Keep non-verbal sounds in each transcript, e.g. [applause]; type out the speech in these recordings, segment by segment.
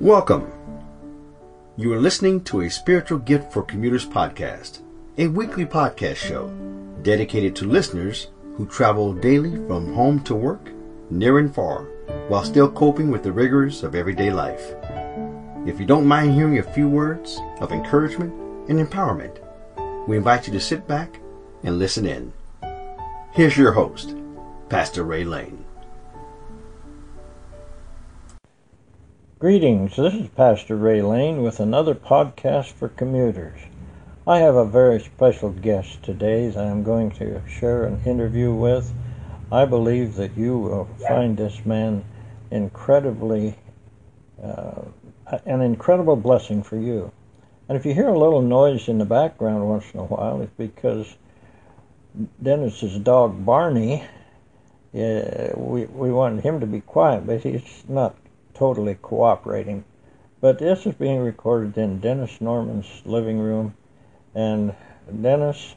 Welcome. You are listening to a Spiritual Gift for Commuters podcast, a weekly podcast show dedicated to listeners who travel daily from home to work, near and far, while still coping with the rigors of everyday life. If you don't mind hearing a few words of encouragement and empowerment, we invite you to sit back and listen in. Here's your host, Pastor Ray Lane. Greetings, this is Pastor Ray Lane with another podcast for commuters. I have a very special guest today that I'm going to share an interview with. I believe that you will find this man incredibly, uh, an incredible blessing for you. And if you hear a little noise in the background once in a while, it's because Dennis's dog Barney, uh, we, we wanted him to be quiet, but he's not totally cooperating. But this is being recorded in Dennis Norman's living room. And Dennis,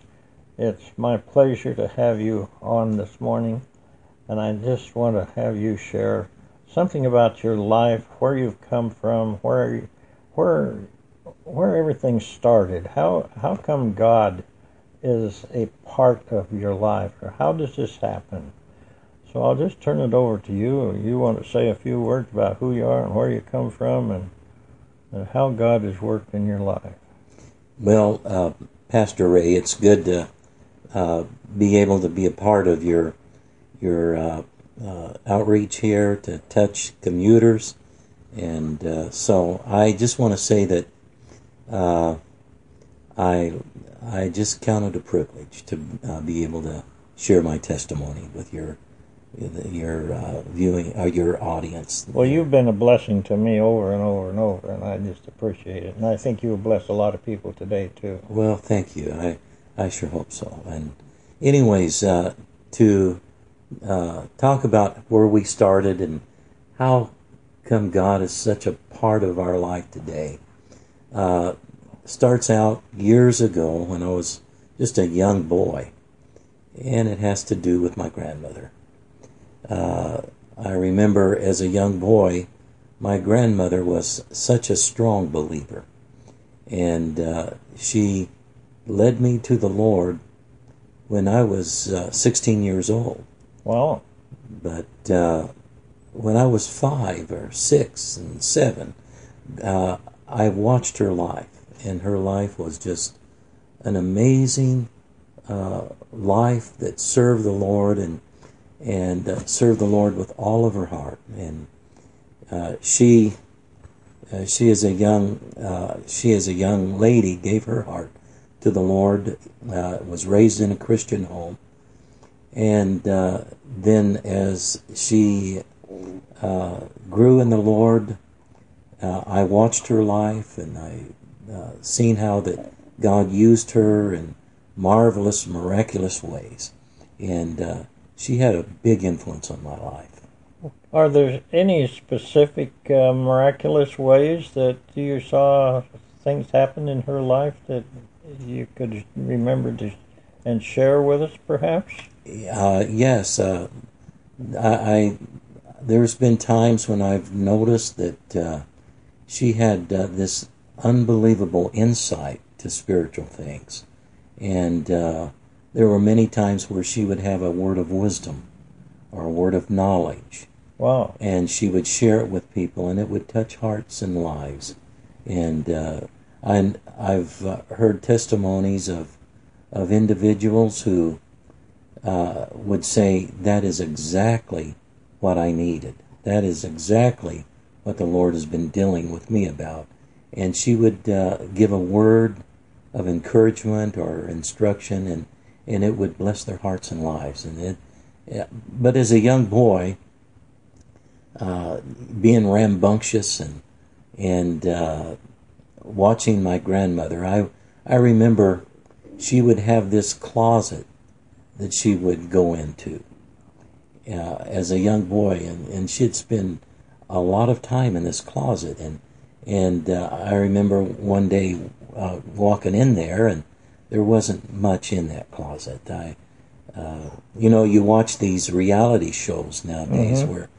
it's my pleasure to have you on this morning. And I just want to have you share something about your life, where you've come from, where where where everything started. How how come God is a part of your life, or how does this happen? So I'll just turn it over to you. You want to say a few words about who you are and where you come from and, and how God has worked in your life. Well, uh, Pastor Ray, it's good to uh, be able to be a part of your your uh, uh outreach here to touch commuters, and uh, so I just want to say that uh, I I just count it a privilege to be able to share my testimony with your your uh, viewing or uh, your audience. Well, you've been a blessing to me over and over and over, and I just appreciate it. And I think you will bless a lot of people today too. Well, thank you. I I sure hope so. And anyways, uh, to uh, talk about where we started and how come God is such a part of our life today. Uh, starts out years ago when I was just a young boy, and it has to do with my grandmother. Uh, I remember as a young boy, my grandmother was such a strong believer, and uh, she led me to the Lord when I was uh, 16 years old. Wow. But uh, when I was five or six and seven, uh, I watched her life, and her life was just an amazing uh, life that served the Lord and and uh, the Lord with all of her heart. And uh, she, uh, she is a young, uh, she is a young lady, gave her heart to the Lord. Uh, was raised in a Christian home, and uh, then as she grew in the Lord, I watched her life, and I seen how that God used her in marvelous, miraculous ways, and she had a big influence on my life. Are there any specific uh, miraculous ways that you saw things happen in her life that you could remember to, and share with us, perhaps? Uh, yes, uh, I, I, There's been times when I've noticed that uh, she had uh, this unbelievable insight to spiritual things, and uh, there were many times where she would have a word of wisdom or a word of knowledge. Wow. And she would share it with people, and it would touch hearts and lives. And uh, I, I've uh, heard testimonies of, of individuals who uh, would say, That is exactly what I needed. That is exactly what the Lord has been dealing with me about. And she would uh, give a word of encouragement or instruction, and and it would bless their hearts and lives. And it, but as a young boy, uh, being rambunctious and and uh, watching my grandmother, I I remember she would have this closet that she would go into uh, as a young boy, and, and she'd spend a lot of time in this closet. And and uh, I remember one day uh, walking in there and there wasn't much in that closet. I, uh, you know, you watch these reality shows nowadays mm-hmm. where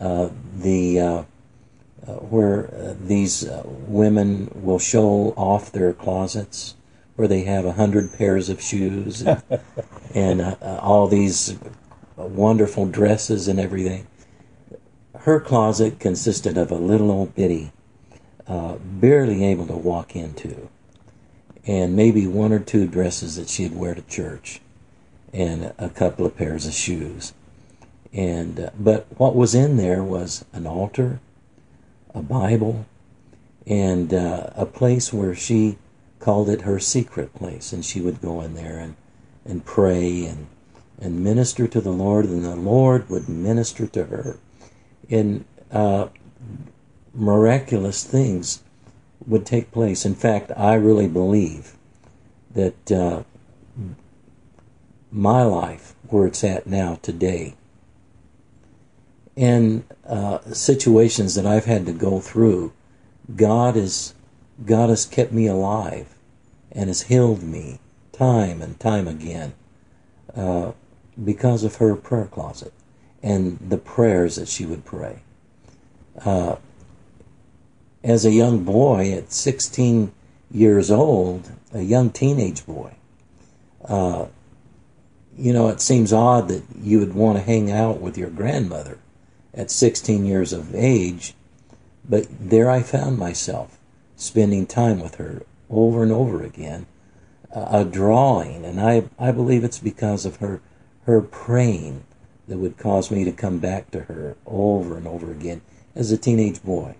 uh, the uh, uh, where uh, these uh, women will show off their closets, where they have a hundred pairs of shoes and, [laughs] and all these wonderful dresses and everything. Her closet consisted of a little old bitty, uh, barely able to walk into, and maybe one or two dresses that she'd wear to church, and a couple of pairs of shoes. And uh, but what was in there was an altar, a Bible, and uh, a place where she called it her secret place, and she would go in there and and pray and and minister to the Lord, and the Lord would minister to her. And uh, miraculous things would take place. In fact, I really believe that uh, my life, where it's at now today, and uh, situations that I've had to go through, God has God has kept me alive and has healed me time and time again uh, because of her prayer closet and the prayers that she would pray. Uh, as a young boy at 16 years old, a young teenage boy, uh, you know, it seems odd that you would want to hang out with your grandmother at 16 years of age, but there I found myself spending time with her over and over again, uh, a drawing, and I, I believe it's because of her, her praying that would cause me to come back to her over and over again as a teenage boy.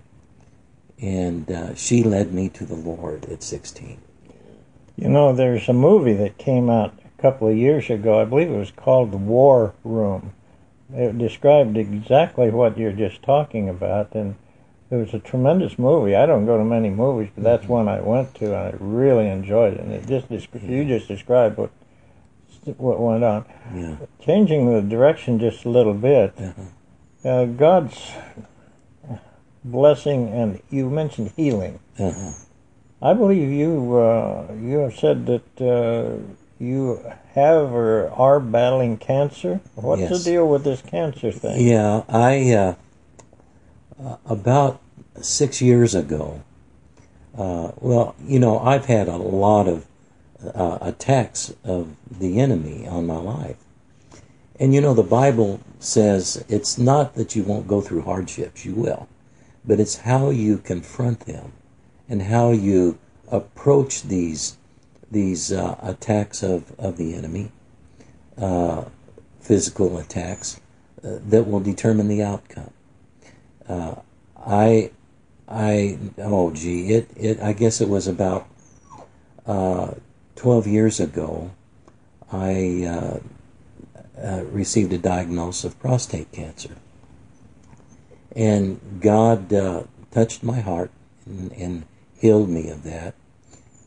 And uh, she led me to the Lord at 16. You know, there's a movie that came out a couple of years ago. I believe it was called The War Room. It described exactly what you're just talking about, and it was a tremendous movie. I don't go to many movies, but that's mm-hmm. one I went to, and I really enjoyed it. And it just yeah. you just described what what went on. Yeah. Changing the direction just a little bit, uh-huh. uh, God's blessing, and you mentioned healing. Uh-huh. I believe you uh, you have said that uh, you have or are battling cancer. What's yes. the deal with this cancer thing? Yeah, I uh, uh about six years ago. Uh, well, you know, I've had a lot of uh, attacks of the enemy on my life. And you know, the Bible says it's not that you won't go through hardships, you will, but it's how you confront them and how you approach these these uh, attacks of, of the enemy, uh, physical attacks, uh, that will determine the outcome. Uh, I, I, oh gee, it, it, I guess it was about uh, 12 years ago, I uh, received a diagnosis of prostate cancer. And God touched my heart and, and, healed me of that.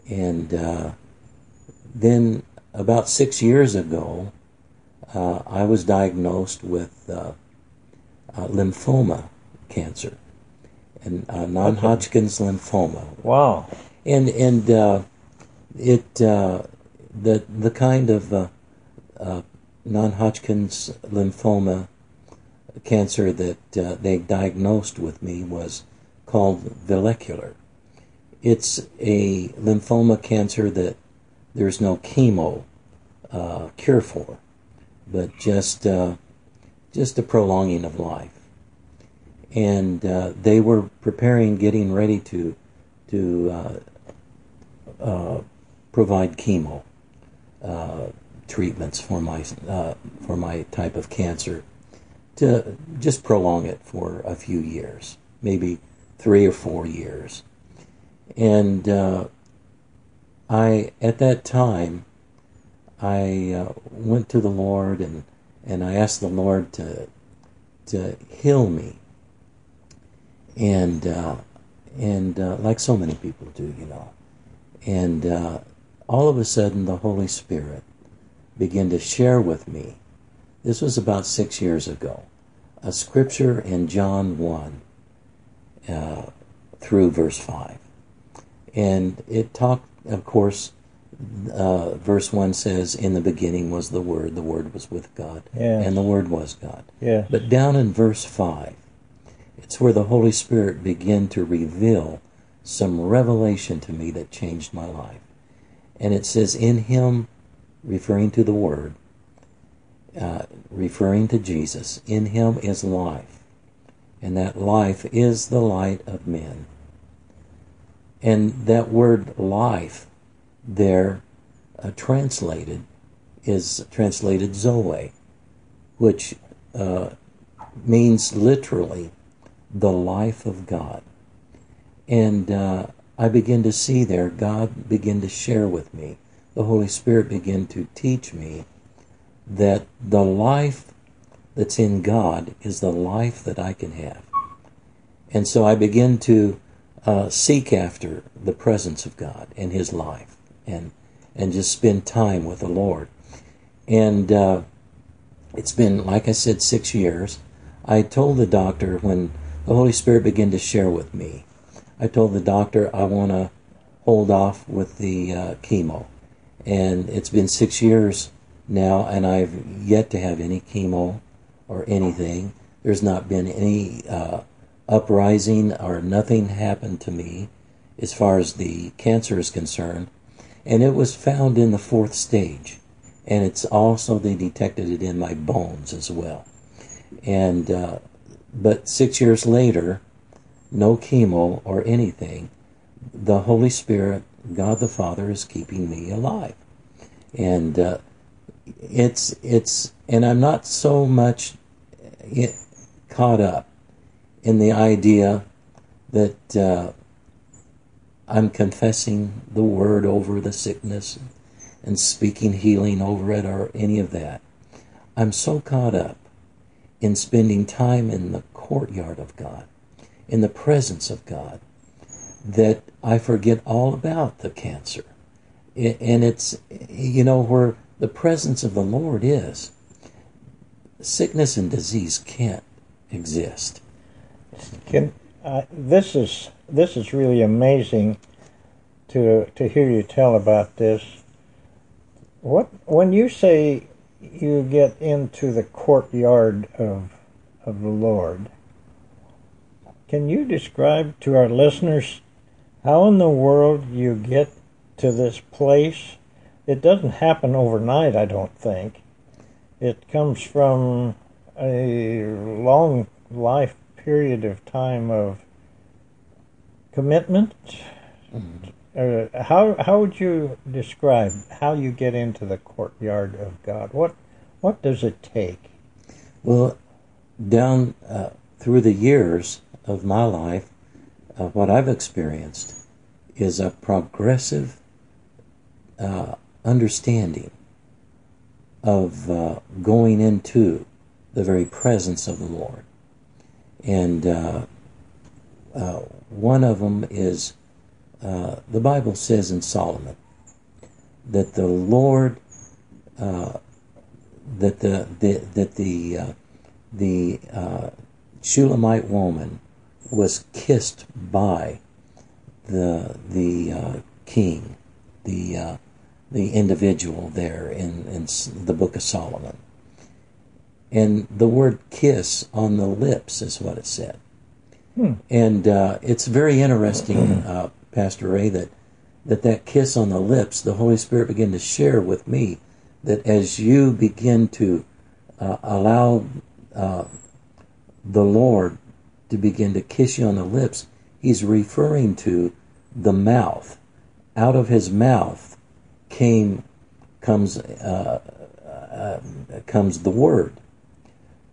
And then, about six years ago, uh, I was diagnosed with uh, uh, lymphoma cancer, and uh, non-Hodgkin's lymphoma. Wow! And and uh, it uh, the the kind of non-Hodgkin's lymphoma cancer that they diagnosed with me was called follicular. It's a lymphoma cancer that there's no chemo uh, cure for, but just uh, just a prolonging of life. And uh, they were preparing, getting ready to to uh, uh, provide chemo uh, treatments for my for my type of cancer to just prolong it for a few years, maybe three or four years. And I at that time I uh, went to the Lord and and I asked the Lord to to heal me. And uh, and uh, like so many people do, you know. And uh, all of a sudden, the Holy Spirit began to share with me. This was about six years ago. A scripture in John one uh, through verse five, and it talked of course, uh, verse 1 says, In the beginning was the Word, the Word was with God, and the Word was God. Yes. But down in verse 5, It's where the Holy Spirit began to reveal some revelation to me that changed my life. And it says, In Him, referring to the Word, uh, referring to Jesus, in Him is life. And that life is the light of men. And that word life there uh, translated is translated Zoe, which uh, means literally the life of God. And uh, I begin to see there, God begin to share with me, the Holy Spirit begin to teach me that the life that's in God is the life that I can have. And so I begin to uh, seek after the presence of God and His life, and and just spend time with the Lord. And uh, it's been, like I said, six years. I told the doctor when the Holy Spirit began to share with me. I told the doctor I want to hold off with the uh, chemo, and it's been six years now, and I've yet to have any chemo or anything. There's not been any uh, uprising or nothing happened to me as far as the cancer is concerned. And it was found in the fourth stage. And it's also, they detected it in my bones as well. And, uh, but six years later, no chemo or anything, the Holy Spirit, God the Father, is keeping me alive. And, uh, it's, it's, and I'm not so much uh, caught up in the idea that uh, I'm confessing the word over the sickness and speaking healing over it or any of that. I'm so caught up in spending time in the courtyard of God, in the presence of God, that I forget all about the cancer. And it's, you know, where the presence of the Lord is, sickness and disease can't exist. Can uh, this is this is really amazing to to hear you tell about this. What when you say you get into the courtyard of of the Lord, can you describe to our listeners how in the world you get to this place? It doesn't happen overnight, I don't think. It comes from a long life period of time of commitment. Mm-hmm. Uh, how how would you describe how you get into the courtyard of God? What what does it take? Well, down uh, through the years of my life, uh, what I've experienced is a progressive uh, understanding of uh, going into the very presence of the Lord. And uh, uh, one of them is uh, the Bible says in Solomon that the Lord uh, that the, the that the uh, the Shulamite woman was kissed by the the king the the individual there in, in the book of Solomon and the word kiss on the lips is what it said. Hmm. And uh, it's very interesting, uh, Pastor Ray, that, that that kiss on the lips, the Holy Spirit began to share with me that as you begin to uh, allow uh, the Lord to begin to kiss you on the lips, He's referring to the mouth. Out of His mouth came comes uh, uh, comes the Word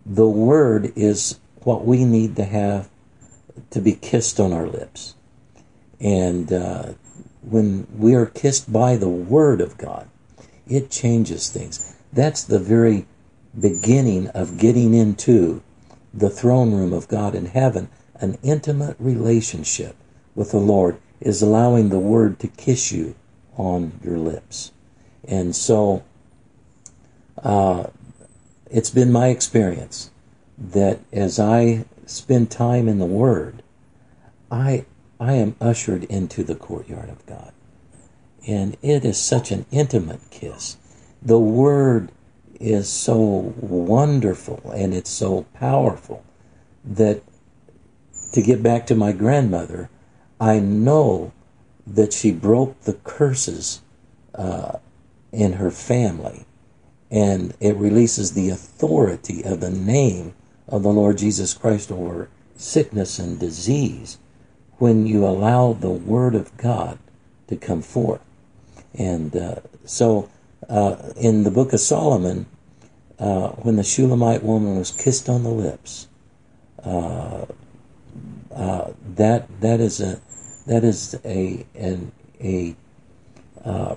the word is what we need to have to be kissed on our lips. And uh, when we are kissed by the word of God, it changes things. That's the very beginning of getting into the throne room of God in heaven. An intimate relationship with the Lord is allowing the word to kiss you on your lips. And so, uh, it's been my experience that as I spend time in the Word, I I am ushered into the courtyard of God. And it is such an intimate kiss. The Word is so wonderful and it's so powerful that to get back to my grandmother, I know that she broke the curses uh, in her family, and it releases the authority of the name of the Lord Jesus Christ over sickness and disease when you allow the Word of God to come forth. And uh, so, uh, in the book of Solomon, uh, when the Shulamite woman was kissed on the lips, uh, uh, that that is a that is a an, a uh,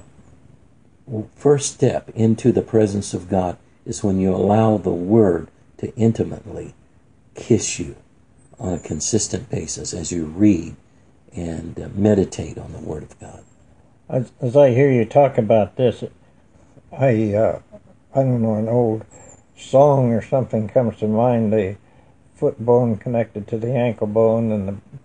first step into the presence of God is when you allow the Word to intimately kiss you on a consistent basis as you read and uh, meditate on the Word of God. As, as, I hear you talk about this, I uh, I don't know an old song or something comes to mind. The foot bone connected to the ankle bone, and the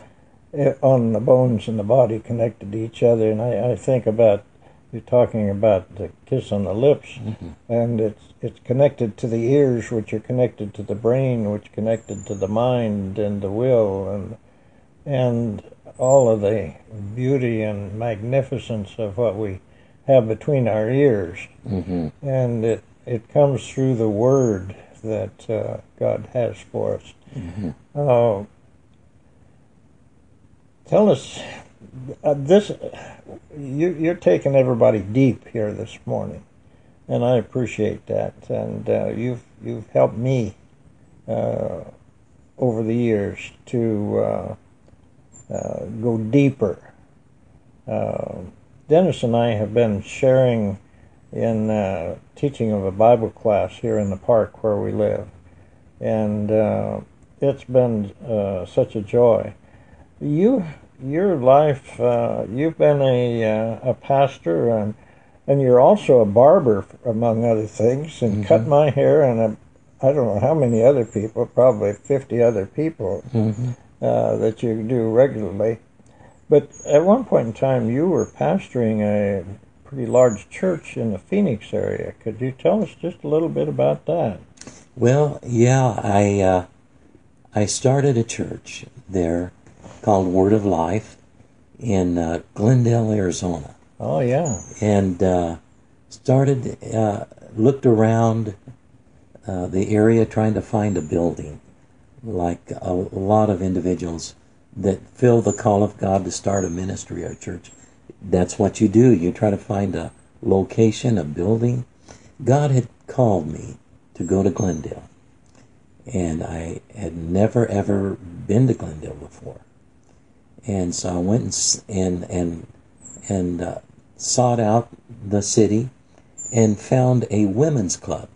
on the bones in the body connected to each other. And I, I think about you're talking about the kiss on the lips, mm-hmm. and it's it's connected to the ears, which are connected to the brain, which connected to the mind and the will, and and all of the beauty and magnificence of what we have between our ears, mm-hmm. and it it comes through the word that uh, God has for us. Mm-hmm. Uh, tell us uh, this you, are taking everybody deep here this morning, and I appreciate that. And uh, you've you've helped me uh, over the years to uh, uh, go deeper. Uh, Dennis and I have been sharing in teaching of a Bible class here in the park where we live, and it's been such a joy. You your life, uh, you've been a, uh, a pastor and and you're also a barber, among other things, and mm-hmm. cut my hair and a, I don't know how many other people, probably 50 other people mm-hmm. uh, that you do regularly. But at one point in time, you were pastoring a pretty large church in the Phoenix area. Could you tell us just a little bit about that? Well, yeah, I uh, I started a church there called Word of Life in uh, Glendale, Arizona. Oh yeah. And uh, started uh, looked around uh, the area trying to find a building, like a, a, lot of individuals that feel the call of God to start a ministry or church. That's what you do. You try to find a location, a building. God had called me to go to Glendale, and I had never ever been to Glendale before. And so I went and and and, uh, sought out the city and found a women's club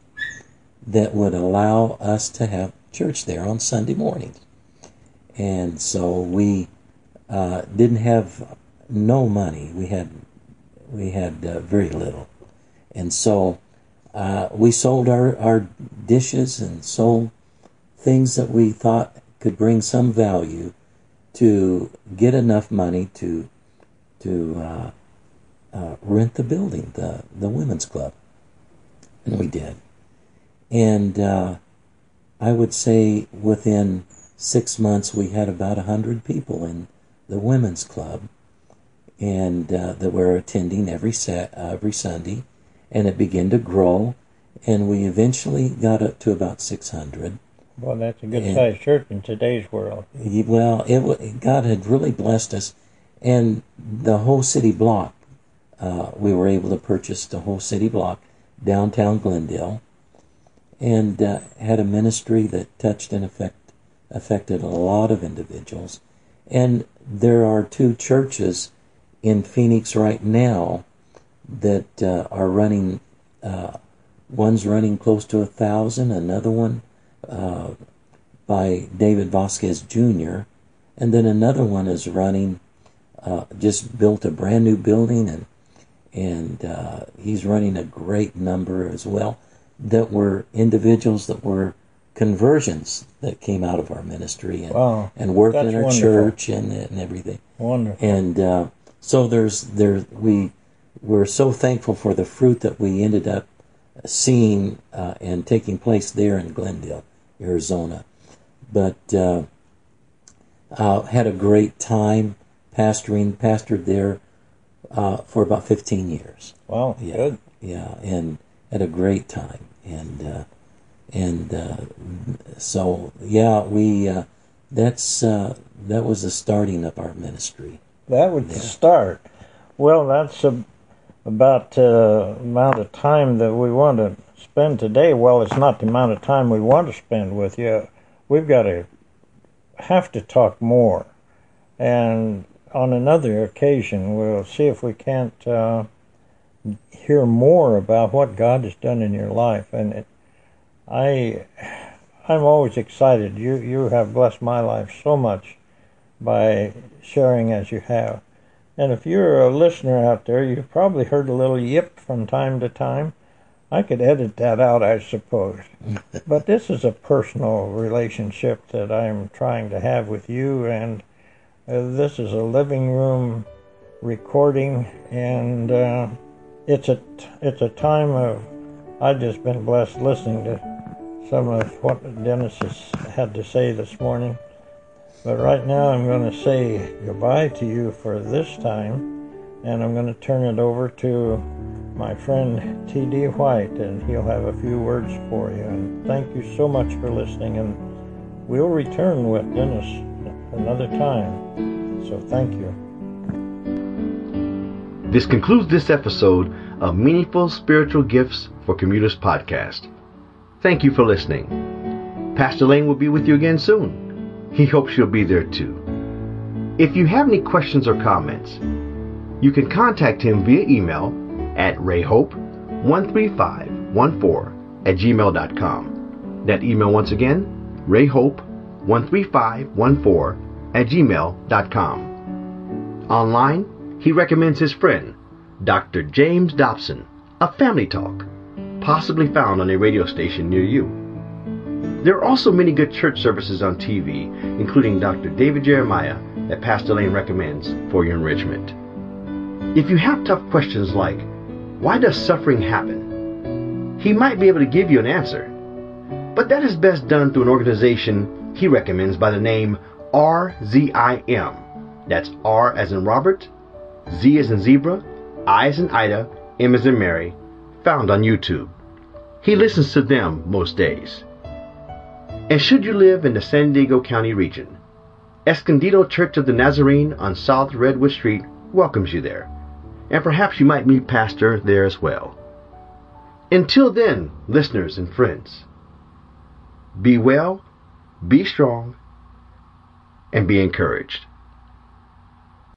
that would allow us to have church there on Sunday mornings. And so we uh, didn't have no money. We had we had uh, very little, and so uh, we sold our our dishes and sold things that we thought could bring some value to get enough money to to uh, uh, rent the building, the the women's club, and we did. And uh, I would say within six months we had about a hundred people in the women's club, and uh, that were attending every sa- every Sunday, and it began to grow, and we eventually got up to about six hundred well, that's a good sized church in today's world. Well, it God had really blessed us, and the whole city block. Uh, we were able to purchase the whole city block, downtown Glendale, and uh, had a ministry that touched and affect, affected a lot of individuals. And there are two churches in Phoenix right now that uh, are running. Uh, one's running close to a thousand. Another one uh, by David Vasquez Jr. And then another one is running, uh, just built a brand new building, and and uh, he's running a great number as well that were individuals that were conversions that came out of our ministry and, wow. and worked That's in our wonderful. church and, and everything. Wonderful. And uh, so there's there we we're so thankful for the fruit that we ended up seeing uh, and taking place there in Glendale. Arizona. But uh, uh, had a great time pastoring, pastored there uh, for about 15 years. Wow, Yeah, good. yeah, and had a great time, and uh, and uh, so yeah, we uh, that's uh, that was the starting of our ministry. That was the start. Well, that's a, about the amount of time that we want to spend today. Well, it's not the amount of time we want to spend with you. We've got to have to talk more. And on another occasion, we'll see if we can't uh, hear more about what God has done in your life. And it, I, I'm always excited. You you have blessed my life so much by sharing as you have. And if you're a listener out there, you've probably heard a little yip from time to time. I could edit that out, I suppose. [laughs] but this is a personal relationship that I'm trying to have with you, and uh, this is a living room recording, and uh, it's a it's a time of I've just been blessed listening to some of what Dennis has had to say this morning. But right now, I'm going to say goodbye to you for this time, and I'm going to turn it over to my friend T.D. White, and he'll have a few words for you. And thank you so much for listening, and we'll return with Dennis another time. So thank you. This concludes this episode of Meaningful Spiritual Gifts for Commuters podcast. Thank you for listening. Pastor Lane will be with you again soon. He hopes you'll be there too. If you have any questions or comments, you can contact him via email at rayhope13514 at gmail.com. That email once again, rayhope13514 at gmail.com. Online, he recommends his friend, Dr. James Dobson, a family talk, possibly found on a radio station near you. There are also many good church services on TV, including Dr. David Jeremiah, that Pastor Lane recommends for your enrichment. If you have tough questions like, why does suffering happen? He might be able to give you an answer, but that is best done through an organization he recommends by the name RZIM. That's R as in Robert, Z as in zebra, I as in Ida, M as in Mary, found on YouTube. He listens to them most days. And should you live in the San Diego County region, Escondido Church of the Nazarene on South Redwood Street welcomes you there, and perhaps you might meet Pastor there as well. Until then, listeners and friends, be well, be strong, and be encouraged.